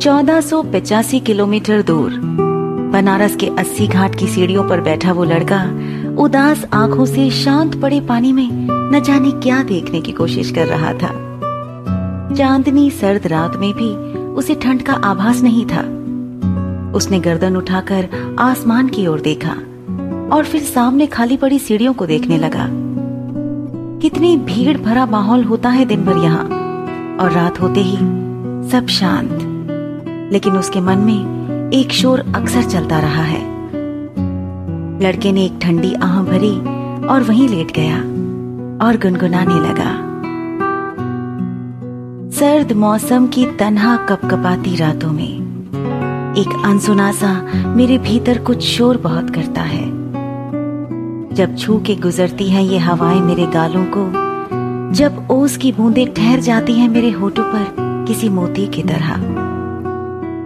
चौदह किलोमीटर दूर। बनारस के अस्सी घाट की सीढ़ियों पर बैठा वो लड़का उदास आँखों से शांत पड़े पानी में न जाने क्या देखने की कोशिश कर रहा था। चांदनी सर्द रात में भी उसे ठंड का आभास नहीं था। उसने गर्दन उठाकर आसमान की ओर देखा और फिर सामने खाली पड़ी सीढ़ियों को देखने लगा। कितनी भीड़ भरा माहौल होता है दिन भर यहाँ और रात होते ही सब शांत। लेकिन उसके मन में एक शोर अक्सर चलता रहा है। लड़के ने एक ठंडी आह भरी और वहीं लेट गया और गुनगुनाने लगा। सर्द मौसम की तन्हा कपकपाती रातों में, एक अनसुना सा मेरे भीतर कुछ शोर बहुत करता है। जब छू के गुजरती हैं ये हवाएँ मेरे गालों को, जब ओस की बूंदें ठहर जाती हैं मेरे होठों पर किसी मोती की तरह।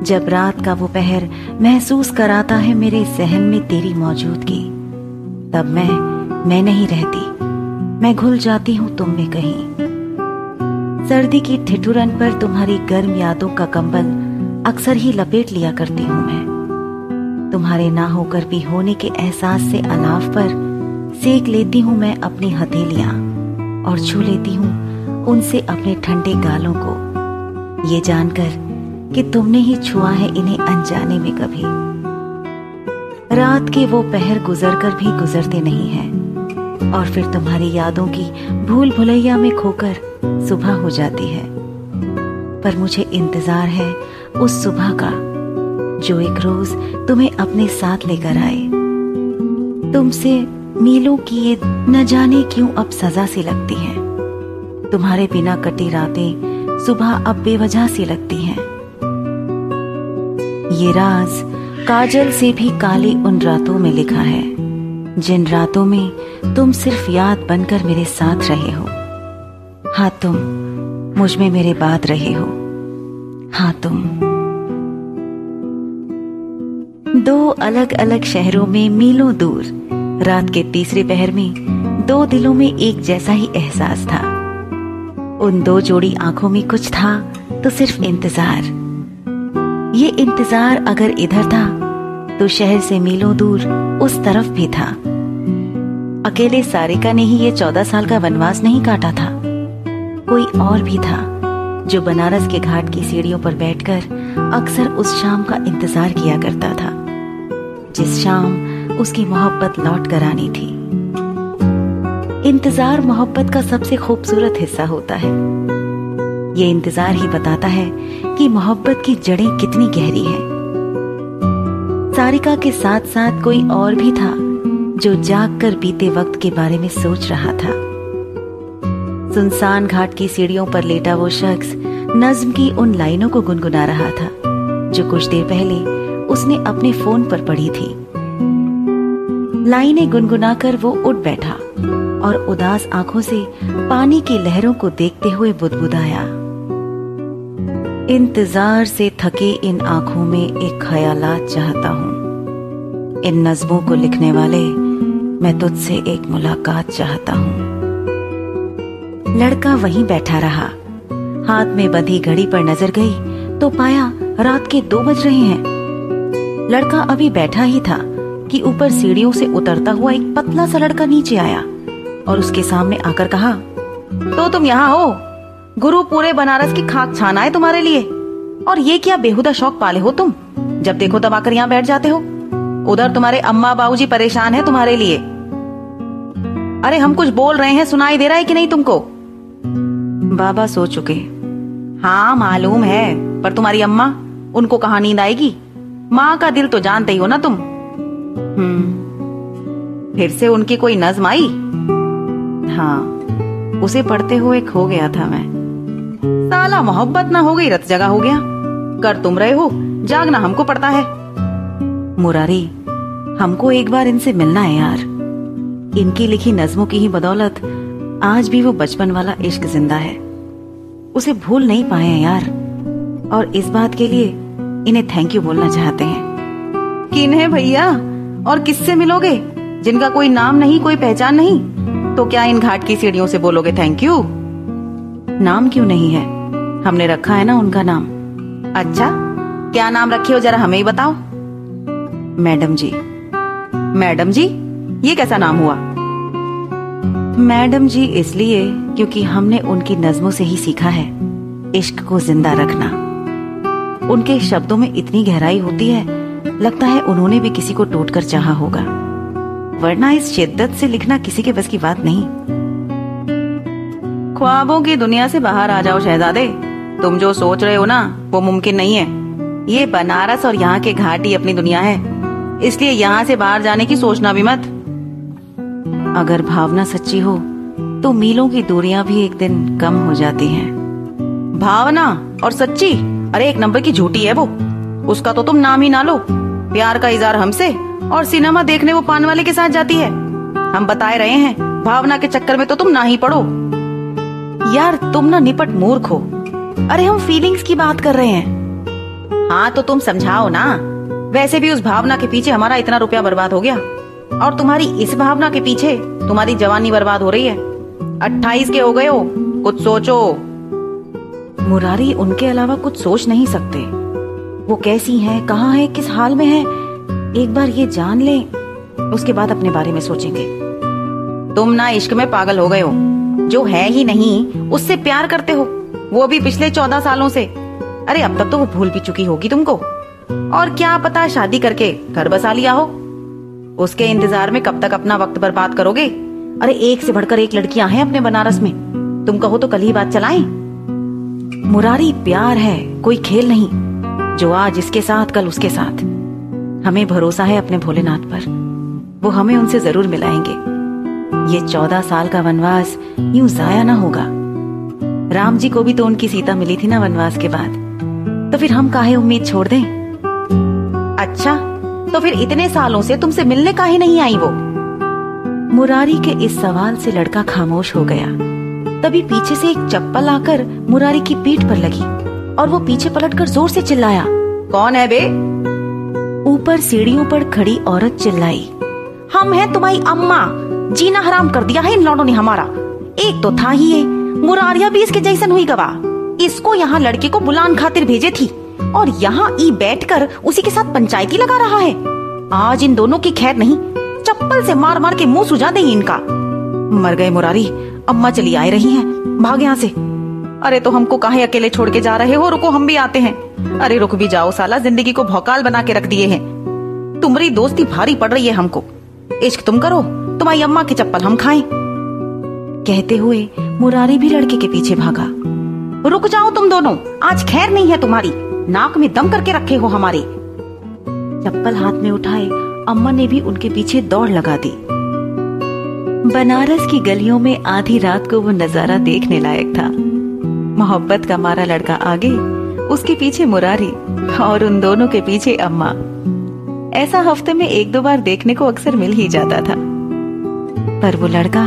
जब रात का वो पहर महसूस कराता है मेरे सहन में तेरी मौजूदगी, तब मैं मैं नहीं रहती। मैं घुल जाती हूँ तुम में कहीं। सर्दी की ठिठुरन पर तुम्हारी गर्म यादों का कंबल अक्सर ही लपेट लिया करती हूँ मैं। तुम्हारे ना होकर भी होने के एहसास से अलाव पर सेक लेती हूँ मैं अपनी हथेलियाँ और छू लेती हूँ उनसे अपने ठंडे गालों को। ये जानकर कि तुमने ही छुआ है इन्हें अनजाने में कभी। रात के वो पहर गुजर कर भी गुजरते नहीं हैं, और फिर तुम्हारी यादों की भूल भुलैया में खोकर सुबह हो जाती है। पर मुझे इंतज़ार है उस सुबह का, जो एक रोज तुम्हें अपने साथ लेकर आए। तुमसे मीलों की ये न जाने क्यों अब सजा सी लगती है। तुम्हारे बिना कटी रातें सुबह अब बेवजह सी लगती हैं। ये राज काजल से भी काली उन रातों में लिखा है, जिन रातों में तुम सिर्फ़ याद बनकर मेरे साथ रहे हो। हाँ तुम मुझमें मेरे बाद रहे हो। हाँ तुम। दो अलग अलग शहरों में मीलों दूर, रात के तीसरे पहर में दो दिलों में एक जैसा ही एहसास था। उन दो जोड़ी आँखों में कुछ था तो सिर्फ़ इंतज़ार। ये इंतज़ार अगर इधर था तो शहर से मीलों दूर उस तरफ़ भी था। अकेले सारिका ने ही ये चौदह साल का वनवास नहीं काटा था। कोई और भी था, जो बनारस के घाट की सीढ़ियों पर बैठकर अक्सर उस शाम का इंतज़ार किया करता था, जिस शाम उसकी मोहब्बत लौट कर आनी थी। इंतज़ार मोहब्बत का सबसे खूबसूरत हिस्सा होता है। ये इंतज़ार ही बताता है कि मोहब्बत की जड़ें कितनी गहरी है। सारिका के साथ साथ कोई और भी था, जो जाग कर बीते वक्त के बारे में सोच रहा था। सुनसान घाट की सीढ़ियों पर लेटा वो शख्स नज्म की उन लाइनों को गुनगुना रहा था, जो कुछ देर पहले उसने अपने फ़ोन पर पढ़ी थी। लाइनें गुनगुनाकर वो उठ बैठा और उदास आँखों से पानी की लहरों को देखते हुए बुदबुदाया। इंतज़ार से थके इन आँखों में एक ख्यालात चाहता हूँ। इन नज्मों को लिखने वाले मैं तुझसे एक मुलाकात चाहता हूँ। लड़का वहीं बैठा रहा। हाथ में बंधी घड़ी पर नज़र गई तो पाया रात के दो बज रहे हैं। लड़का अभी बैठा ही था कि ऊपर सीढ़ियों से उतरता हुआ एक पतला सा लड़का नीचे आया और उसके सामने आकर कहा तो तुम यहाँ हो? गुरु पूरे बनारस की खाक छाना है तुम्हारे लिए। और ये क्या बेहुदा शौक पाले हो तुम? जब देखो तब आकर यहाँ बैठ जाते हो। उधर तुम्हारे अम्मा बाबूजी परेशान है तुम्हारे लिए। अरे हम कुछ बोल रहे हैं, सुनाई दे रहा है कि नहीं तुमको? बाबा सो चुके हाँ मालूम है, पर तुम्हारी अम्मा, उनको कहा नींद आएगी? माँ का दिल तो जानते ही हो ना तुम? हम्म। फिर से उनकी कोई नज्म आई? हाँ उसे पढ़ते हुए खो गया था मैं। साला मोहब्बत ना हो गई, रत जगह हो गया। कर तुम रहे हो, जागना हमको पड़ता है। मुरारी, हमको एक बार इनसे मिलना है यार। इनकी लिखी नज्मों की ही बदौलत आज भी वो बचपन वाला इश्क ज़िंदा है। उसे भूल नहीं पाए हैं यार। और इस बात के लिए इन्हें थैंक यू बोलना चाहते हैं। किन है भैया? और किससे मिलोगे? जिनका कोई नाम नहीं, कोई पहचान नहीं तो क्या इन घाट की सीढ़ियों से बोलोगे थैंक यू नाम क्यों नहीं है? हमने रखा है ना उनका नाम। अच्छा क्या नाम रखे हो जरा हमें ही बताओ। मैडम जी। मैडम जी, ये कैसा नाम हुआ? मैडम जी, इसलिए क्योंकि हमने उनकी नज्मों से ही सीखा है, इश्क को ज़िंदा रखना। उनके शब्दों में इतनी गहराई होती है, लगता है उन्होंने भी किसी को टूट कर चाहा होगा। वरना इस शिद्दत से लिखना किसी के बस की बात नहीं। ख्वाबों की दुनिया से बाहर आ जाओ, शहजादे। तुम जो सोच रहे हो ना, वो मुमकिन नहीं है। ये बनारस और यहाँ के घाट अपनी दुनिया है। इसलिए यहाँ से बाहर जाने की सोचना भी मत। अगर भावना सच्ची हो तो मीलों की दूरियाँ भी एक दिन कम हो जाती हैं। भावना और सच्ची, अरे एक नंबर की झूठी है वो। उसका तो तुम नाम ही ना लो। प्यार का इजहार हमसे और सिनेमा देखने वो पान वाले के साथ जाती है। हम बताए रहे हैं, भावना के चक्कर में तो तुम ना ही पड़ो। यार तुम ना निपट मूर्ख हो। अरे हम फीलिंग्स की बात कर रहे हैं। हाँ तो तुम समझाओ ना। वैसे भी उस भावना के पीछे हमारा इतना रुपया बर्बाद हो गया। और तुम्हारी इस भावना के पीछे तुम्हारी जवानी बर्बाद हो रही है। अट्ठाईस के हो गए हो कुछ सोचो। मुरारी उनके अलावा कुछ सोच नहीं सकते। वो कैसी हैं, कहाँ है किस हाल में है एक बार ये जान ले उसके बाद अपने बारे में सोचेंगे। तुम ना इश्क में पागल हो गए हो। जो है ही नहीं, उससे प्यार करते हो। वो भी पिछले चौदह सालों से। अरे, अब तक तो वो भूल भी चुकी होगी तुमको। और क्या पता शादी करके घर बसा लिया हो। उसके इंतज़ार में कब तक अपना वक्त बर्बाद करोगे? अरे, एक से बढ़कर एक लड़कियाँ हैं अपने बनारस में। तुम कहो तो कल ही बात चलाएँ। मुरारी, प्यार है, कोई खेल नहीं। जो आज इसके साथ, कल उसके साथ। हमें भरोसा है अपने भोलेनाथ पर। वो हमें उनसे ज़रूर मिलाएँगे। ये चौदह साल का वनवास यूँ जाया ना होगा। राम जी को भी तो उनकी सीता मिली थी ना वनवास के बाद। तो फिर हम काहे उम्मीद छोड़ दें? अच्छा तो फिर इतने सालों से तुमसे मिलने का ही नहीं आई वो? मुरारी के इस सवाल से लड़का खामोश हो गया। तभी पीछे से एक चप्पल आकर मुरारी की पीठ पर लगी और वो पीछे पलटकर ज़ोर से चिल्लाया, कौन है बे? ऊपर सीढ़ियों पर खड़ी औरत चिल्लाई, हम हैं तुम्हारी अम्मा जीना हराम कर दिया है इन लौंडों ने हमारा। एक तो था ही ये, मुरारिया भी इसके जैसन हुई गवा इसको यहाँ लड़के को बुलान खातिर भेजे थी, और यहाँ ई बैठकर उसी के साथ पंचायती लगा रहा है। आज इन दोनों की खैर नहीं, चप्पल से मार मार के मुँह सुझा दे इनका। मर गए मुरारी, अम्मा चली आए रही हैं, भाग यहाँ से। अरे तो हमको काहे अकेले छोड़ के जा रहे हो, रुको हम भी आते हैं। अरे रुक भी जाओ साला, ज़िंदगी को भौकाल बना के रख दिए हैं। तुम्हारी दोस्ती भारी पड़ रही है हमको। इश्क तुम करो। तुम्हारी अम्मा की चप्पल हम खाएँ। कहते हुए मुरारी भी लड़के के पीछे भागा। रुक जाओ तुम दोनों, आज खैर नहीं है तुम्हारी। नाक में दम करके रखे हो हमारे। चप्पल हाथ में उठाए, अम्मा ने भी उनके पीछे दौड़ लगा दी। बनारस की गलियों में आधी रात को वो नज़ारा देखने लायक था। मोहब्बत का मारा लड़का आगे, उसके पीछे मुरारी और उन दोनों के पीछे अम्मा। ऐसा हफ़्ते में एक दो बार देखने को अक्सर मिल ही जाता था। पर वो लड़का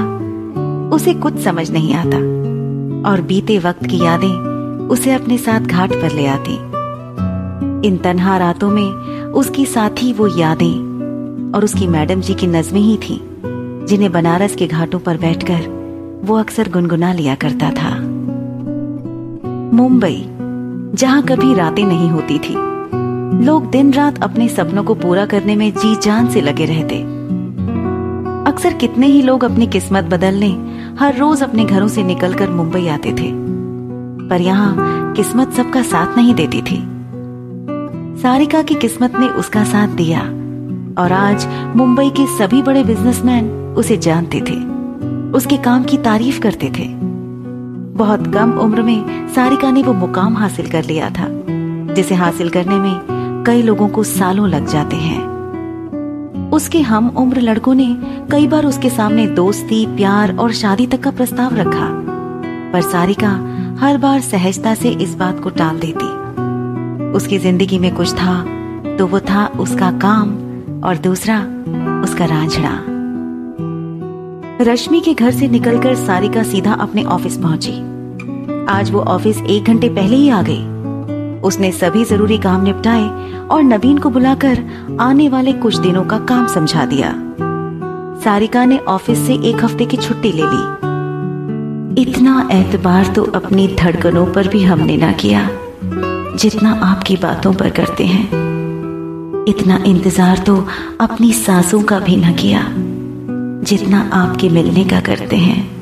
उसे कुछ समझ नहीं आता और बीते वक्त की यादें उसे अपने साथ घाट पर ले आती। इन तन्हा रातों में उसकी साथी वो यादें और उसकी मैडम जी की नज्में ही थी, जिन्हें बनारस के घाटों पर बैठकर वो अक्सर गुनगुना लिया करता था। मुंबई, जहाँ कभी रातें नहीं होती थी, लोग दिन रात अपने सपनों को पूरा करने में जी जान से लगे रहते। अक्सर कितने ही लोग अपनी किस्मत बदलने, हर रोज अपने घरों से निकलकर मुंबई आते थे। पर यहाँ किस्मत सबका साथ नहीं देती थी। सारिका की किस्मत ने उसका साथ दिया, और आज मुंबई के सभी बड़े बिजनेसमैन उसे जानते थे। उसके काम की तारीफ़ करते थे। बहुत कम उम्र में सारिका ने वो मुकाम हासिल कर लिया था, जिसे हासिल करने में कई लोगों को सालों लग जाते हैं। उसके हम उम्र लड़कों ने कई बार उसके सामने दोस्ती, प्यार और शादी तक का प्रस्ताव रखा। पर सारिका हर बार सहजता से इस बात को टाल देती। उसकी ज़िंदगी में कुछ था तो वो था उसका काम और दूसरा उसका रांझड़ा रश्मि के घर से निकलकर सारिका सीधा अपने ऑफ़िस पहुँची। आज वो ऑफ़िस एक घंटे पहले ही आ गई। उसने सभी ज़रूरी काम निपटाए और नवीन को बुलाकर आने वाले कुछ दिनों का काम समझा दिया। सारिका ने ऑफ़िस से एक हफ़्ते की छुट्टी ले ली। इतना एतबार तो अपनी धड़कनों पर भी हमने ना किया, जितना आपकी बातों पर करते हैं। इतना इंतज़ार तो अपनी सांसों का भी ना किया, जितना आपके मिलने का करते हैं।